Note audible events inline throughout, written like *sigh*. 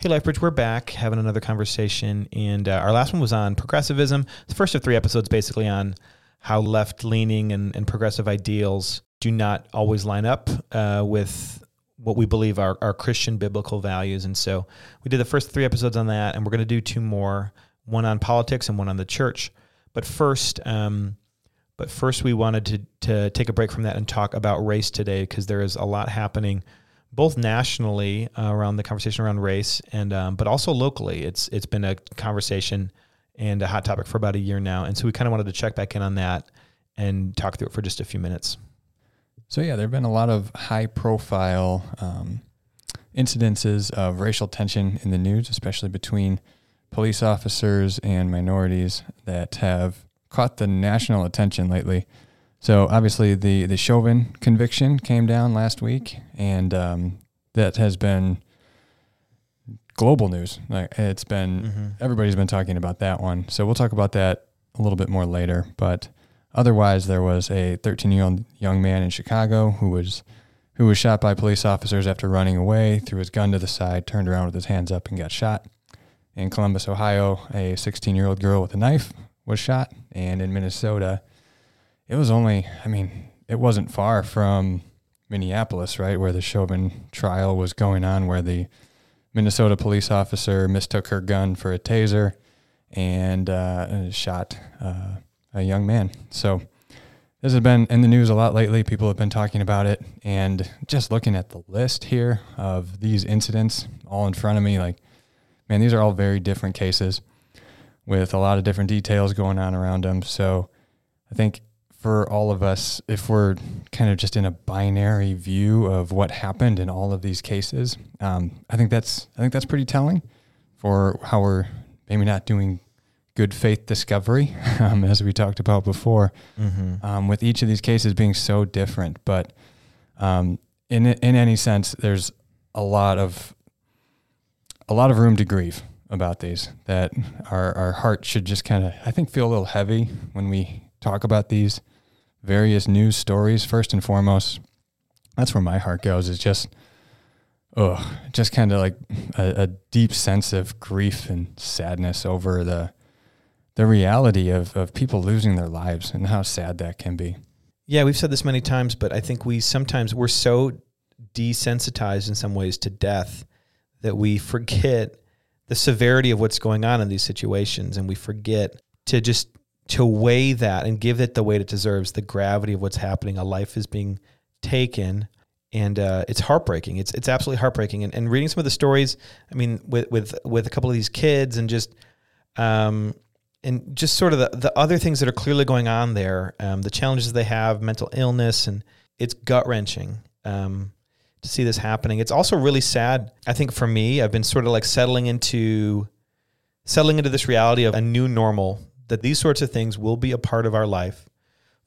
Hey, LifeBridge, we're back having another conversation. And uh, our last one was on progressivism. The first of three episodes basically on how left leaning and, and, progressive ideals do not always line up uh, with what we believe are, are Christian biblical values. And so we did the first three episodes on that, and we're going to do two more one on politics and one on the church. But first, um, but first, we wanted to, to take a break from that and talk about race today because there is a lot happening both nationally uh, around the conversation around race and um, but also locally. It's it's been a conversation and a hot topic for about a year now, and so we kind of wanted to check back in on that and talk through it for just a few minutes. So yeah, there have been a lot of high profile um, incidences of racial tension in the news, especially between police officers and minorities that have caught the national attention lately. So obviously the the Chauvin conviction came down last week, and um, that has been global news. Like it's been mm-hmm. everybody's been talking about that one. So we'll talk about that a little bit more later. But otherwise, there was a 13 year old young man in Chicago who was who was shot by police officers after running away, threw his gun to the side, turned around with his hands up, and got shot. In Columbus, Ohio, a 16 year old girl with a knife was shot, and in Minnesota it was only, I mean, it wasn't far from Minneapolis, right, where the Chauvin trial was going on, where the Minnesota police officer mistook her gun for a taser and uh, shot uh, a young man. So this has been in the news a lot lately. People have been talking about it, and just looking at the list here of these incidents all in front of me, like, man, these are all very different cases with a lot of different details going on around them. So I think for all of us if we're kind of just in a binary view of what happened in all of these cases. Um, I think that's I think that's pretty telling for how we're maybe not doing good faith discovery, *laughs* um, as we talked about before. Mm-hmm. Um, with each of these cases being so different, but um, in in any sense, there's a lot of a lot of room to grieve about these. That our our heart should just kind of I think feel a little heavy when we talk about these various news stories first and foremost. That's where my heart goes. Is just, oh, just kind of like a, a deep sense of grief and sadness over the the reality of of people losing their lives and how sad that can be. Yeah, we've said this many times, but I think we sometimes we're so desensitized in some ways to death that we forget the severity of what's going on in these situations and we forget to just to weigh that and give it the weight it deserves, the gravity of what's happening. A life is being taken, and uh, it's heartbreaking. It's it's absolutely heartbreaking. And, and reading some of the stories, I mean, with with with a couple of these kids, and just um, and just sort of the the other things that are clearly going on there, um, the challenges they have, mental illness, and it's gut wrenching. Um, to see this happening. It's also really sad. I think for me, I've been sort of like settling into settling into this reality of a new normal that these sorts of things will be a part of our life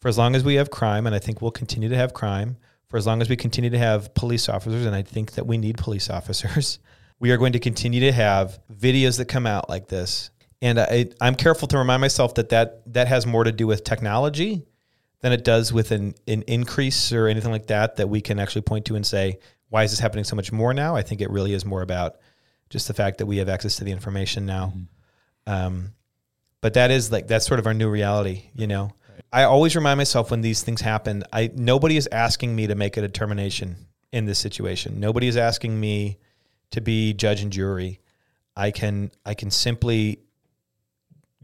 for as long as we have crime, and I think we'll continue to have crime, for as long as we continue to have police officers, and I think that we need police *laughs* officers, we are going to continue to have videos that come out like this. And I, I'm careful to remind myself that, that that has more to do with technology than it does with an, an increase or anything like that that we can actually point to and say, why is this happening so much more now? I think it really is more about just the fact that we have access to the information now. Mm-hmm. Um, but that is like that's sort of our new reality, you know. I always remind myself when these things happen, I nobody is asking me to make a determination in this situation. Nobody is asking me to be judge and jury. I can I can simply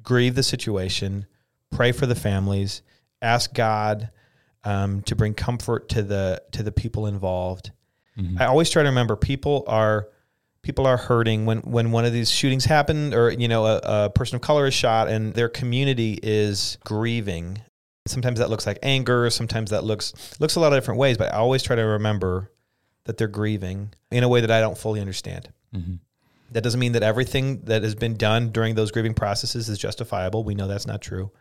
grieve the situation, pray for the families, ask God um, to bring comfort to the to the people involved. Mm-hmm. I always try to remember people are people are hurting when when one of these shootings happen or you know a, a person of color is shot and their community is grieving. Sometimes that looks like anger. Sometimes that looks looks a lot of different ways but i always try to remember that they're grieving in a way that i don't fully understand. Mm-hmm. that doesn't mean that everything that has been done during those grieving processes is justifiable. We know that's not true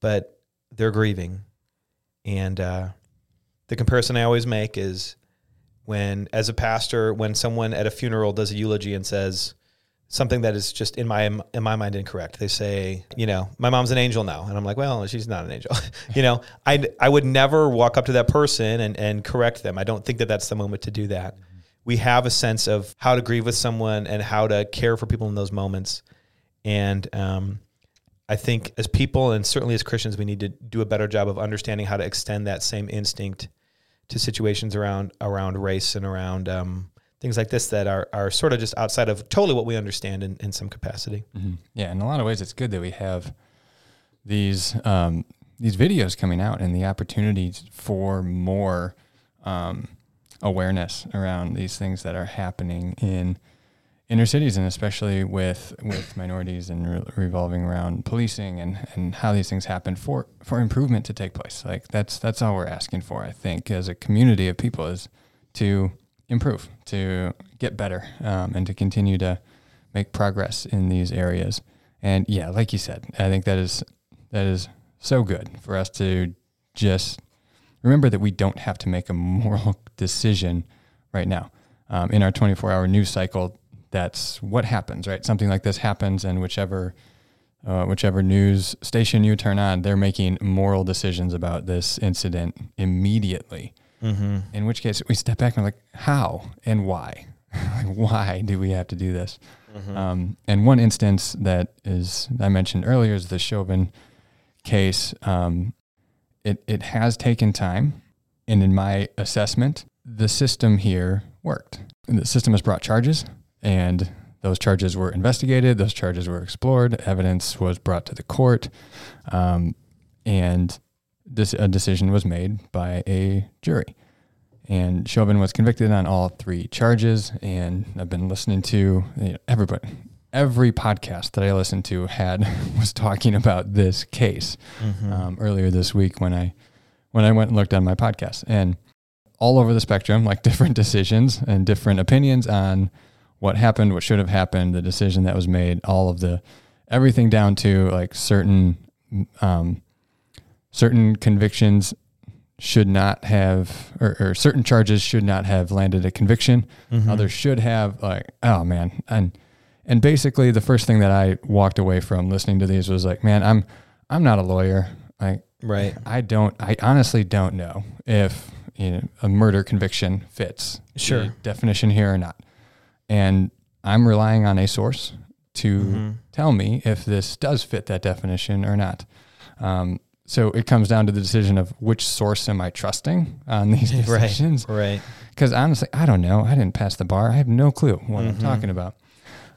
but they're grieving. And uh, the comparison i always make is when as a pastor when someone at a funeral does a eulogy and says something that is just in my in my mind incorrect they say you know my mom's an angel now. And i'm like well she's not an angel. *laughs* You know i i would never walk up to that person and and correct them. I don't think that that's the moment to do that. We have a sense of how to grieve with someone and how to care for people in those moments. And um, I think as people and certainly as Christians, we need to do a better job of understanding how to extend that same instinct to situations around around race and around um, things like this that are, are sort of just outside of totally what we understand in, in some capacity. Mm-hmm. Yeah, in a lot of ways, it's good that we have these um, these videos coming out and the opportunities for more um, awareness around these things that are happening in inner cities and especially with with minorities and re- revolving around policing and and how these things happen for for improvement to take place like that's that's all we're asking for i think as a community of people is to improve to get better um, and to continue to make progress in these areas and yeah like you said i think that is that is so good for us to just remember that we don't have to make a *laughs* moral decision right now. Um, in our 24 hour news cycle, that's what happens, right? Something like this happens, and whichever uh, whichever news station you turn on, they're making moral decisions about this incident immediately. Mm-hmm. In which case, we step back and we're like, how and why? *laughs* why do we have to do this? Mm-hmm. Um, and one instance that is I mentioned earlier is the Chauvin case. Um, it, it has taken time. And in my assessment, the system here worked. And the system has brought charges, and those charges were investigated, those charges were explored, evidence was brought to the court, um, and this, a decision was made by a jury. And Chauvin was convicted on all three charges. And I've been listening to you know, everybody, every podcast that I listened to had *laughs* was talking about this case mm-hmm. um, earlier this week when I when I went and looked on my podcast and all over the spectrum, like *laughs* different decisions and different opinions on what happened, what should have happened, the decision that was made, all of the everything down to like certain um, certain convictions should not have or, or, certain charges should not have landed a conviction. Mm-hmm. Others should have like oh man and and basically, the first thing that I walked away from listening to these was like, man, I'm I'm not a lawyer. Like, right. I don't. I honestly don't know if you know, a murder conviction fits sure definition here or not. And I'm relying on a source to mm-hmm. tell me if this does fit that definition or not. Um, so it comes down to the decision of which source am I trusting on *laughs* these decisions. Right. Because right. honestly, I don't know. I didn't pass the bar. I have no clue what mm-hmm. I'm talking about.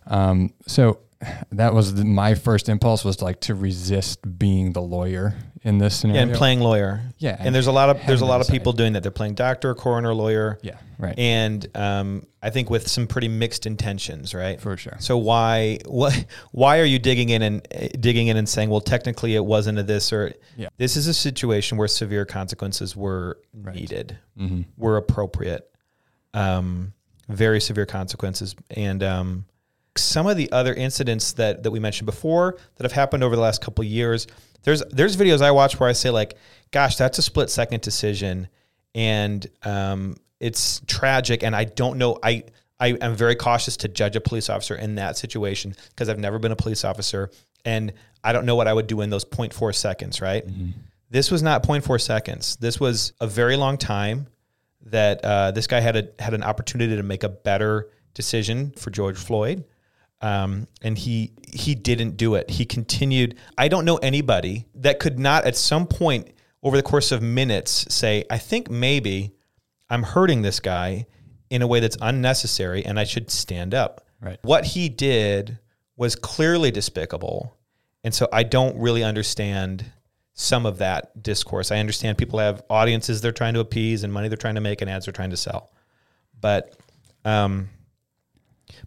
Um, so *sighs* that was the, my first impulse was like to resist being the lawyer in this scenario. Yeah, and playing lawyer. Yeah, and, and there's a lot of there's a lot of people doing that. They're playing doctor, coroner, lawyer. Yeah, right. And um, I think with some pretty mixed intentions, right? For sure. So why what why are you digging in and uh, digging in and saying, well, technically it wasn't a this or yeah. this is a situation where severe consequences were right. needed, mm-hmm. were appropriate, um, very severe consequences, and um, some of the other incidents that that we mentioned before that have happened over the last couple years. There's there's videos I watch where I say like, "Gosh, that's a split second decision," and um, it's tragic. And I don't know. I I am very cautious to judge a police officer in that situation because I've never been a police officer, and I don't know what I would do in those 0.4 seconds. Right. Mm-hmm. This was not 0.4 seconds. This was a very long time that uh, this guy had a had an opportunity to make a better decision for George Floyd um, and he he didn't do it. He continued. I don't know anybody that could not at some point over the course of minutes say, "I think maybe I'm hurting this guy in a way that's unnecessary, and I should stand up." Right. What he did was clearly despicable, and so I don't really understand some of that discourse. I understand people have audiences they're trying to appease and money they're trying to make and ads they're trying to sell, but um,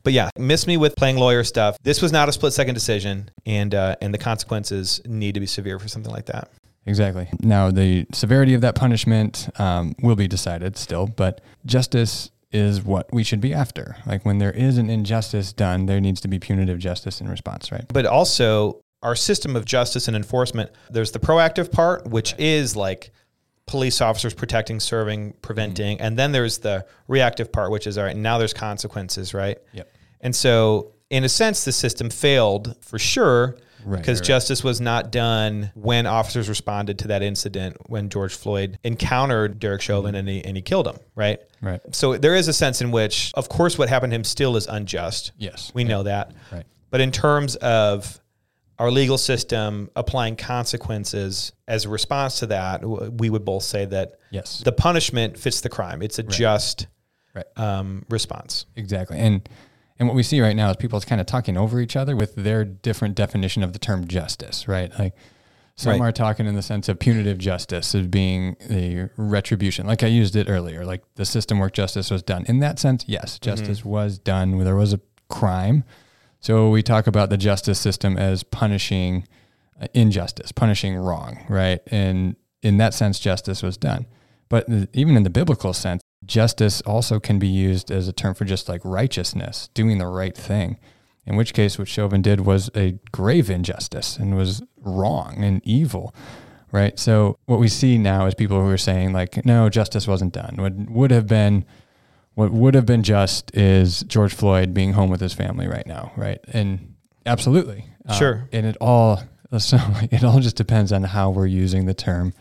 but yeah, miss me with playing lawyer stuff. This was not a split second decision, and uh, and the consequences need to be severe for something like that. Exactly. Now, the severity of that punishment um, will be decided still, but justice is what we should be after. Like when there is an injustice done, there needs to be punitive justice in response, right? But also, our system of justice and enforcement, there's the proactive part, which is like police officers protecting, serving, preventing, mm-hmm. and then there's the reactive part, which is all right. Now there's consequences, right? Yep. And so, in a sense, the system failed for sure. Right, because right, justice was not done when officers responded to that incident when George Floyd encountered Derek Chauvin and he and he killed him, right? Right. So there is a sense in which, of course, what happened to him still is unjust. Yes. We know that. Right. But in terms of our legal system applying consequences as a response to that, we would both say that Yes. the punishment fits the crime. It's a just Right. um, response. Exactly. And and what we see right now is people kind of talking over each other with their different definition of the term justice, right? Like some Right. are talking in the sense of punitive justice as being the retribution. Like I used it earlier, like the system work justice was done. In that sense, yes, justice was done. There was a crime. So we talk about the justice system as punishing uh, injustice, punishing wrong, right? And in that sense, justice was done. But even in the biblical sense, justice also can be used as a term for just like righteousness, doing the right thing. In which case, what Chauvin did was a grave injustice and was wrong and evil, right? So what we see now is people who are saying like, no, justice wasn't done. What would have been, what would have been just is George Floyd being home with his family right now, right? And absolutely, Uh, Sure. and it all *laughs* so it all just depends on how we're using the term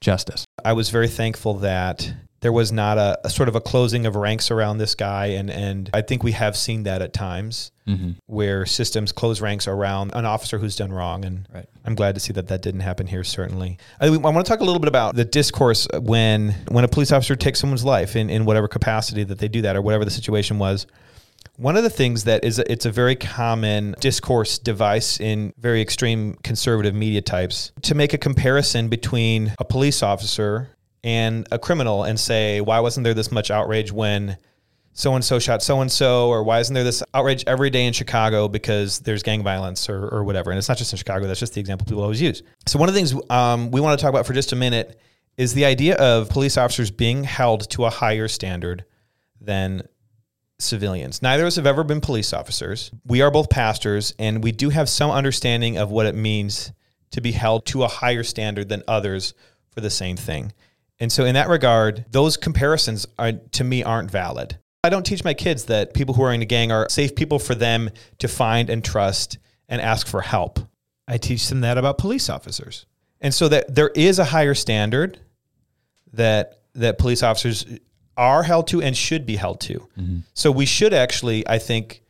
justice. I was very thankful that there was not a, a sort of a closing of ranks around this guy, and and I think we have seen that at times Mm-hmm. where systems close ranks around an officer who's done wrong, and Right. I'm glad to see that that didn't happen here. Certainly, I, I want to talk a little bit about the discourse when when a police officer takes someone's life in in whatever capacity that they do that or whatever the situation was. One of the things that is it's a very common discourse device in very extreme conservative media types to make a comparison between a police officer and a criminal and say why wasn't there this much outrage when so and so shot so and so or why isn't there this outrage every day in Chicago because there's gang violence or, or whatever and it's not just in Chicago that's just the example people always use. So one of the things um, we want to talk about for just a minute is the idea of police officers being held to a higher standard than civilians. Neither of us have ever been police officers. We are both pastors, and we do have some understanding of what it means to be held to a higher standard than others for the same thing. And so, in that regard, those comparisons are, to me aren't valid. I don't teach my kids that people who are in a gang are safe people for them to find and trust and ask for help. I teach them that about police officers. And so that there is a higher standard that that police officers are held to and should be held to. Mm-hmm. So we should actually, I think,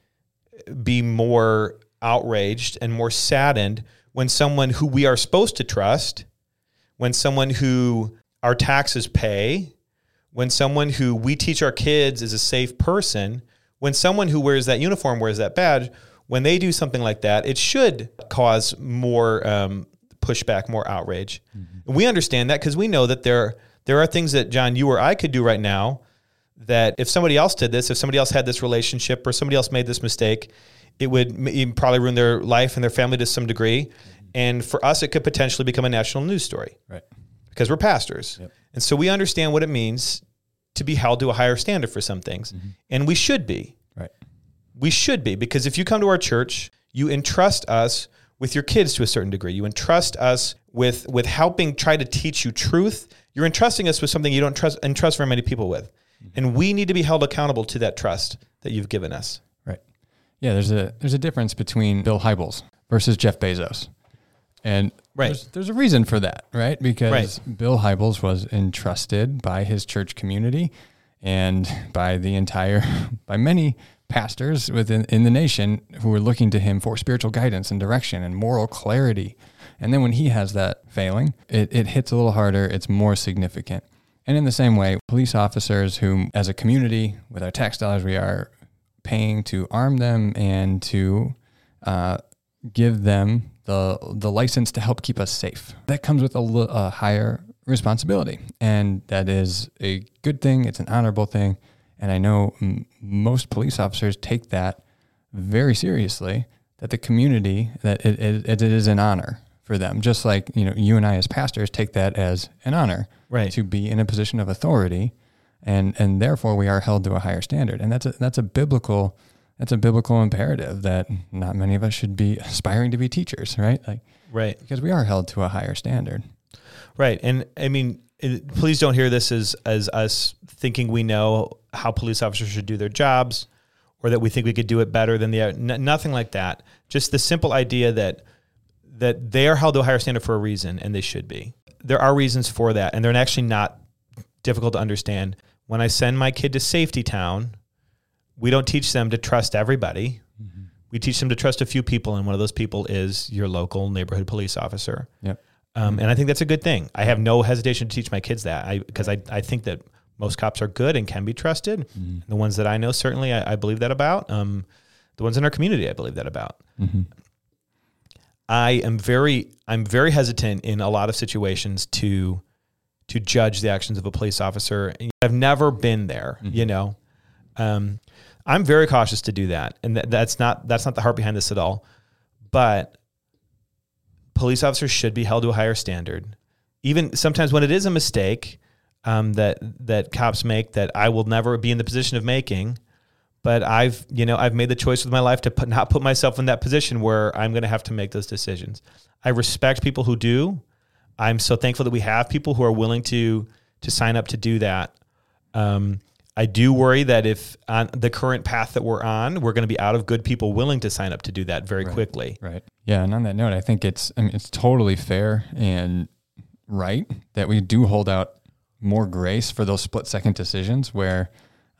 be more outraged and more saddened when someone who we are supposed to trust, when someone who our taxes pay, when someone who we teach our kids is a safe person, when someone who wears that uniform wears that badge, when they do something like that, it should cause more um, pushback, more outrage. And we understand that because we know that there there are things that John, you or I could do right now that if somebody else did this, if somebody else had this relationship or somebody else made this mistake, it would probably ruin their life and their family to some degree. And for us, it could potentially become a national news story Right. Because we're pastors. And so we understand what it means to be held to a higher standard for some things. Mm-hmm. And we should be. Right. We should be because if you come to our church, you entrust us with your kids to a certain degree. You entrust us with with helping try to teach you truth. You're entrusting us with something you don't trust entrust very many people with. Mm-hmm. And we need to be held accountable to that trust that you've given us. Right. Yeah, there's a there's a difference between Bill Hybels versus Jeff Bezos. And Right. there's, there's a reason for that, right? Because Bill Hybels was entrusted by his church community and by the entire *laughs* by many pastors within in the nation who were looking to him for spiritual guidance and direction and moral clarity. And then when he has that failing, it, it hits a little harder, it's more significant. And in the same way, police officers who, as a community, with our tax dollars, we are paying to arm them and to uh, give them the the license to help keep us safe. That comes with a, a higher responsibility, and that is a good thing. It's an honorable thing, and I know m- most police officers take that very seriously. That the community that it, it, it is an honor for them, just like you know you and I as pastors take that as an honor Right. to be in a position of authority and and therefore we are held to a higher standard and that's a that's a biblical that's a biblical imperative that not many of us should be aspiring to be teachers right like Right. because we are held to a higher standard Right. And I mean, it, please don't hear this as, as us thinking we know how police officers should do their jobs or that we think we could do it better than the n- nothing like that. Just the simple idea that that they are held to a higher standard for a reason, and they should be. There are reasons for that, and they're actually not difficult to understand. When I send my kid to Safety Town, we don't teach them to trust everybody. We teach them to trust a few people, and one of those people is your local neighborhood police officer. Yep. Um, and I think that's a good thing. I have no hesitation to teach my kids that I because I, I think that most cops are good and can be trusted. The ones that I know, certainly, I, I believe that about. Um, the ones in our community, I believe that about. Mm-hmm. I am very I'm very hesitant in a lot of situations to to judge the actions of a police officer. I've never been there, you know. Um, I'm very cautious to do that, and that, that's not that's not the heart behind this at all. But police officers should be held to a higher standard. Even sometimes when it is a mistake um, that that cops make that I will never be in the position of making, but I've you know I've made the choice with my life to put, not put myself in that position where I'm going to have to make those decisions. I respect people who do. I'm so thankful that we have people who are willing to to sign up to do that. Um, I do worry that if on the current path that we're on, we're going to be out of good people willing to sign up to do that very quickly. Right. Yeah. And on that note, I think it's I mean, it's totally fair and right that we do hold out more grace for those split second decisions where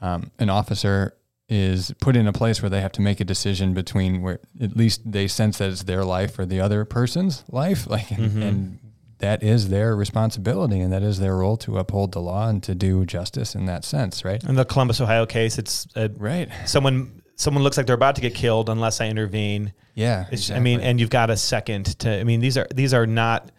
um, an officer is put in a place where they have to make a decision between where at least they sense that it's their life or the other person's life, like, and, and that is their responsibility and that is their role to uphold the law and to do justice in that sense, right? In the Columbus, Ohio case, it's uh, Right. someone someone looks like they're about to get killed unless I intervene. Yeah. It's, I mean, and you've got a second to. I mean, these are these are not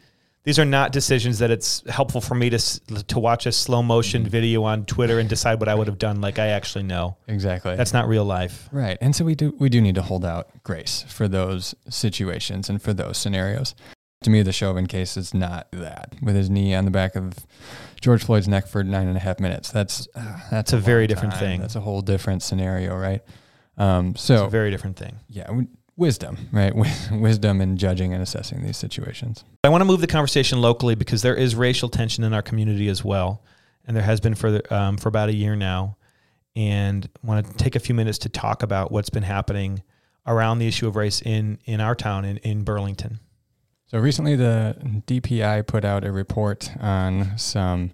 these are not decisions that it's helpful for me to to watch a slow motion video on Twitter and decide what I would have done. Like I actually know exactly. that's not real life. Right. And so we do we do need to hold out grace for those situations and for those scenarios. To me, the Chauvin case is not that. With his knee on the back of George Floyd's neck for nine and a half minutes. That's uh, that's a very different time. thing. That's a whole different scenario, right? Um, It's so a very different thing. yeah, w- wisdom, right? *laughs* Wi- wisdom in judging and assessing these situations. I want to move the conversation locally because there is racial tension in our community as well, and there has been for the, um, for about a year now. And I want to take a few minutes to talk about what's been happening around the issue of race in in our town in, in Burlington. So recently, the DPI put out a report on some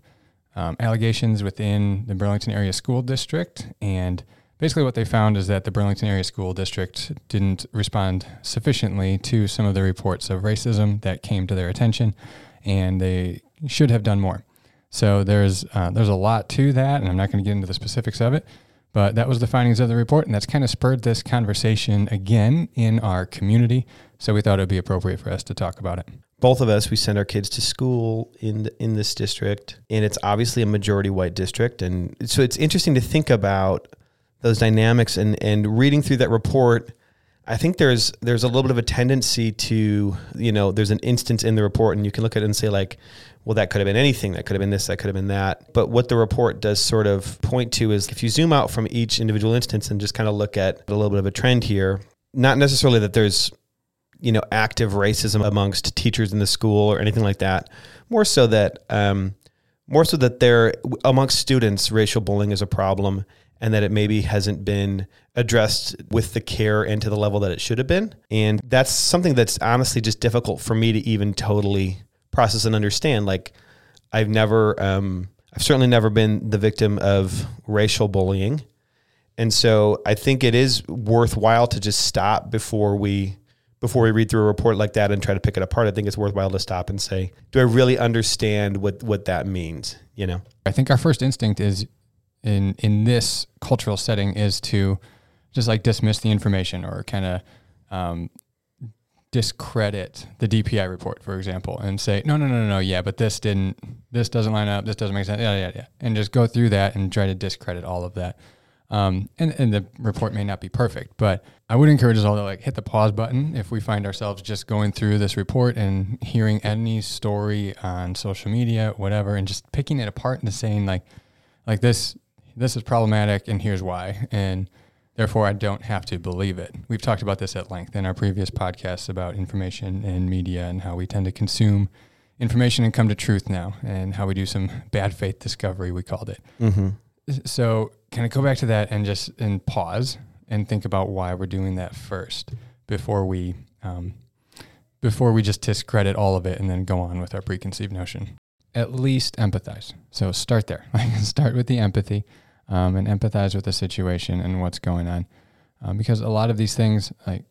um, allegations within the Burlington Area School District. And basically, what they found is that the Burlington Area School District didn't respond sufficiently to some of the reports of racism that came to their attention, and they should have done more. So there's uh, there's a lot to that, and I'm not going to get into the specifics of it. But that was the findings of the report, and that's kind of spurred this conversation again in our community. So we thought it would be appropriate for us to talk about it. Both of us, we send our kids to school in the, in this district, and it's obviously a majority white district, and so it's interesting to think about those dynamics and and reading through that report. I think there's there's a little bit of a tendency to you know there's an instance in the report, and you can look at it and say like, well, that could have been anything, that could have been this, that could have been that. But what the report does sort of point to is if you zoom out from each individual instance and just kind of look at a little bit of a trend here, not necessarily that there's you know active racism amongst teachers in the school or anything like that. More so that um, more so that there amongst students, racial bullying is a problem, and that it maybe hasn't been addressed with the care and to the level that it should have been. And that's something that's honestly just difficult for me to even totally process and understand. Like I've never, um, I've certainly never been the victim of racial bullying. And so I think it is worthwhile to just stop before we before we read through a report like that and try to pick it apart. I think it's worthwhile to stop and say, do I really understand what what that means? You know. I think our first instinct is in in this cultural setting is to just like dismiss the information or kind of um, discredit the DPI report, for example, and say, no, no, no, no, no, yeah, but this didn't, this doesn't line up, this doesn't make sense, yeah, yeah, yeah, and just go through that and try to discredit all of that. Um, and, and the report may not be perfect, but I would encourage us all to like hit the pause button if we find ourselves just going through this report and hearing any story on social media, whatever, and just picking it apart and saying like, like this, this is problematic, and here's why, and therefore I don't have to believe it. We've talked about this at length in our previous podcasts about information and media and how we tend to consume information and come to truth now, and how we do some bad faith discovery. We called it. Mm-hmm. So can I go back to that and just and pause and think about why we're doing that first before we um, before we just discredit all of it and then go on with our preconceived notion. At least empathize. So start there. *laughs* Start with the empathy um, and empathize with the situation and what's going on, um, because a lot of these things, like,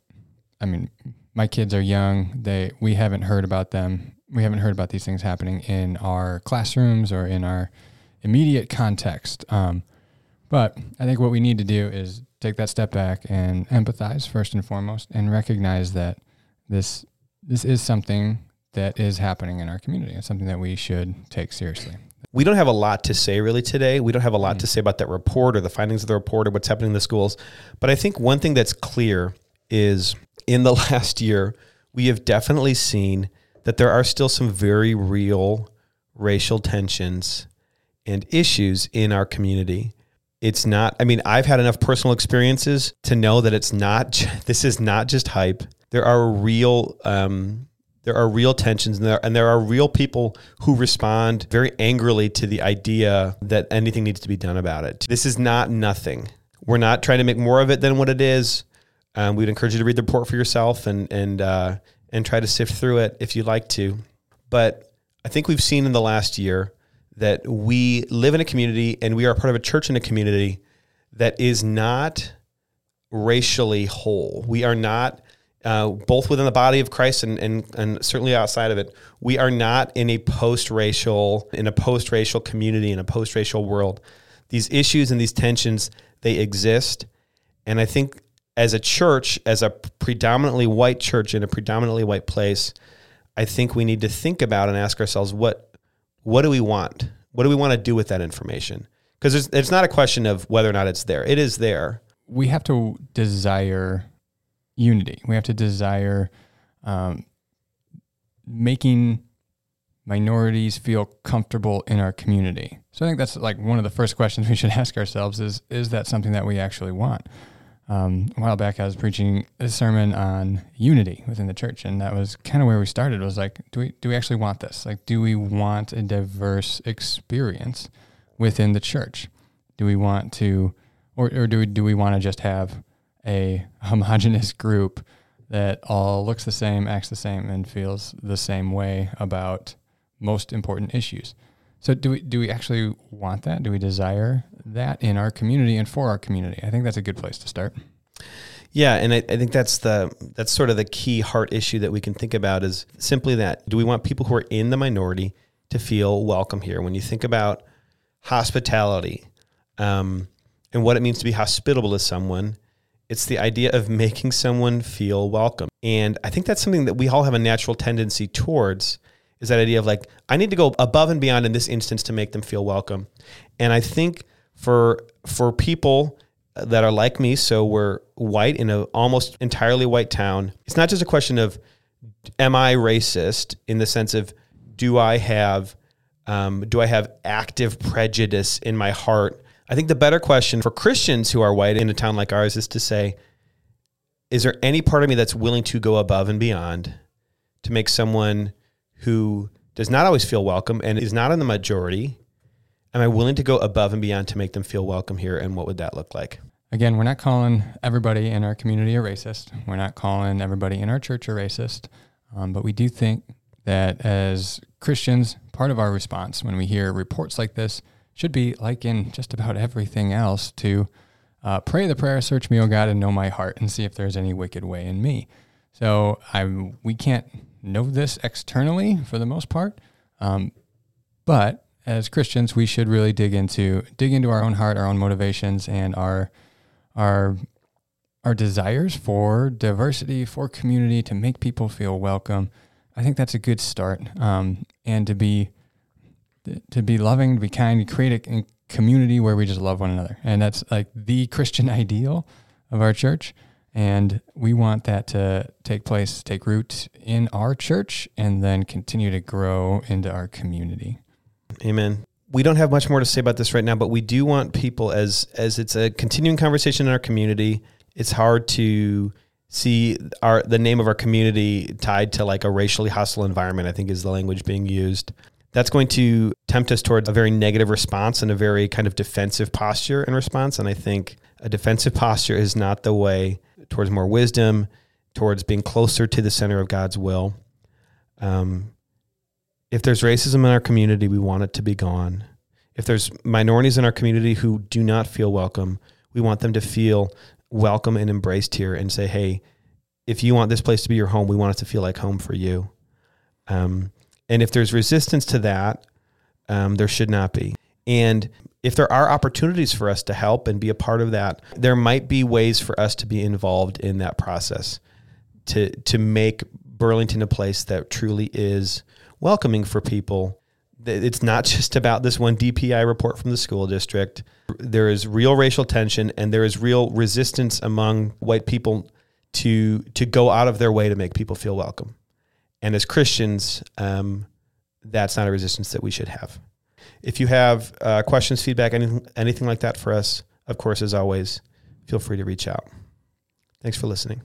I mean, my kids are young. They we haven't heard about them. We haven't heard about these things happening in our classrooms or in our immediate context. Um, but I think what we need to do is take that step back and empathize first and foremost, and recognize that this this is something that is happening in our community. It's something that we should take seriously. We don't have a lot to say really today. We don't have a lot mm-hmm. to say about that report or the findings of the report or what's happening in the schools. But I think one thing that's clear is in the *laughs* last year, we have definitely seen that there are still some very real racial tensions and issues in our community. It's not, I mean, I've had enough personal experiences to know that it's not, *laughs* this is not just hype. There are real, um, there are real tensions and there, and there are real people who respond very angrily to the idea that anything needs to be done about it. This is not nothing. We're not trying to make more of it than what it is. Um, we'd encourage you to read the report for yourself and and uh, and try to sift through it if you'd like to. But I think we've seen in the last year that we live in a community and we are part of a church in a community that is not racially whole. We are not uh, both within the body of Christ and, and, and certainly outside of it. We are not in a post-racial in a post-racial community in a post-racial world. These issues and these tensions they exist, and I think as a church, as a predominantly white church in a predominantly white place, I think we need to think about and ask ourselves what what do we want? What do we want to do with that information? Because it's, it's not a question of whether or not it's there. It is there. We have to desire unity. We have to desire um, making minorities feel comfortable in our community. So I think that's like one of the first questions *laughs* we should ask ourselves is is that something that we actually want? um, a while back, I was preaching a sermon on unity within the church, and that was kind of where we started. Was like, do we do we actually want this? Like, do we want a diverse experience within the church? Do we want to, or or do we do we want to just have a homogenous group that all looks the same, acts the same, and feels the same way about most important issues? So do we do we actually want that? Do we desire that in our community and for our community? I think that's a good place to start. Yeah, and I, I, think that's the that's sort of the key heart issue that we can think about is simply that. Do we want people who are in the minority to feel welcome here? When you think about hospitality um, and what it means to be hospitable to someone, it's the idea of making someone feel welcome. And I think that's something that we all have a natural tendency towards is that idea of like I need to go above and beyond in this instance to make them feel welcome. And I think for for people that are like me, so we're white in an almost entirely white town. It's not just a question of am I racist in the sense of do I have um, do I have active prejudice in my heart? I think the better question for Christians who are white in a town like ours is to say, is there any part of me that's willing to go above and beyond to make someone who does not always feel welcome and is not in the majority? Am I willing to go above and beyond to make them feel welcome here? And what would that look like? Again, we're not calling everybody in our community a racist. We're not calling everybody in our church a racist. Um, but we do think that as Christians, part of our response when we hear reports like this should be, like in just about everything else, to uh, pray the prayer, search me, O God, and know my heart, and see if there's any wicked way in me. So I, we can't know this externally for the most part. Um, but as Christians, we should really dig into dig into our own heart, our own motivations, and our our our desires for diversity, for community, to make people feel welcome. I think that's a good start. Um, and to be to be loving, to be kind, to create a community where we just love one another, and that's like the *laughs* Christian ideal of our church. And we want that to take place, take root in our church, and then continue to grow into our community. Amen. We don't have much more to say about this right now, but we do want people as as it's a continuing conversation in our community. It's hard to see our the name of our community tied to like a racially hostile environment. I think is the language being used. That's going to tempt us towards a very negative response and a very kind of defensive posture in response. And I think a defensive posture is not the way towards more wisdom towards being closer to the center of God's will. Um, if there's racism in our community, we want it to be gone. If there's minorities in our community who do not feel welcome, we want them to feel welcome and embraced here and say, hey, if you want this place to be your home, we want it to feel like home for you. Um, and if there's resistance to that, um, there should not be. And if there are opportunities for us to help and be a part of that, there might be ways for us to be involved in that process to to make Burlington a place that truly is welcoming for people. It's not *laughs* just about this one DPI report from the school district. There is real racial tension and there is real resistance among white people to to go out of their way to make people feel welcome. And as Christians, um, that's not a resistance that we should have. If you have uh, questions, feedback, anything, anything like that for us, of course, as always, feel free to reach out. Thanks for listening.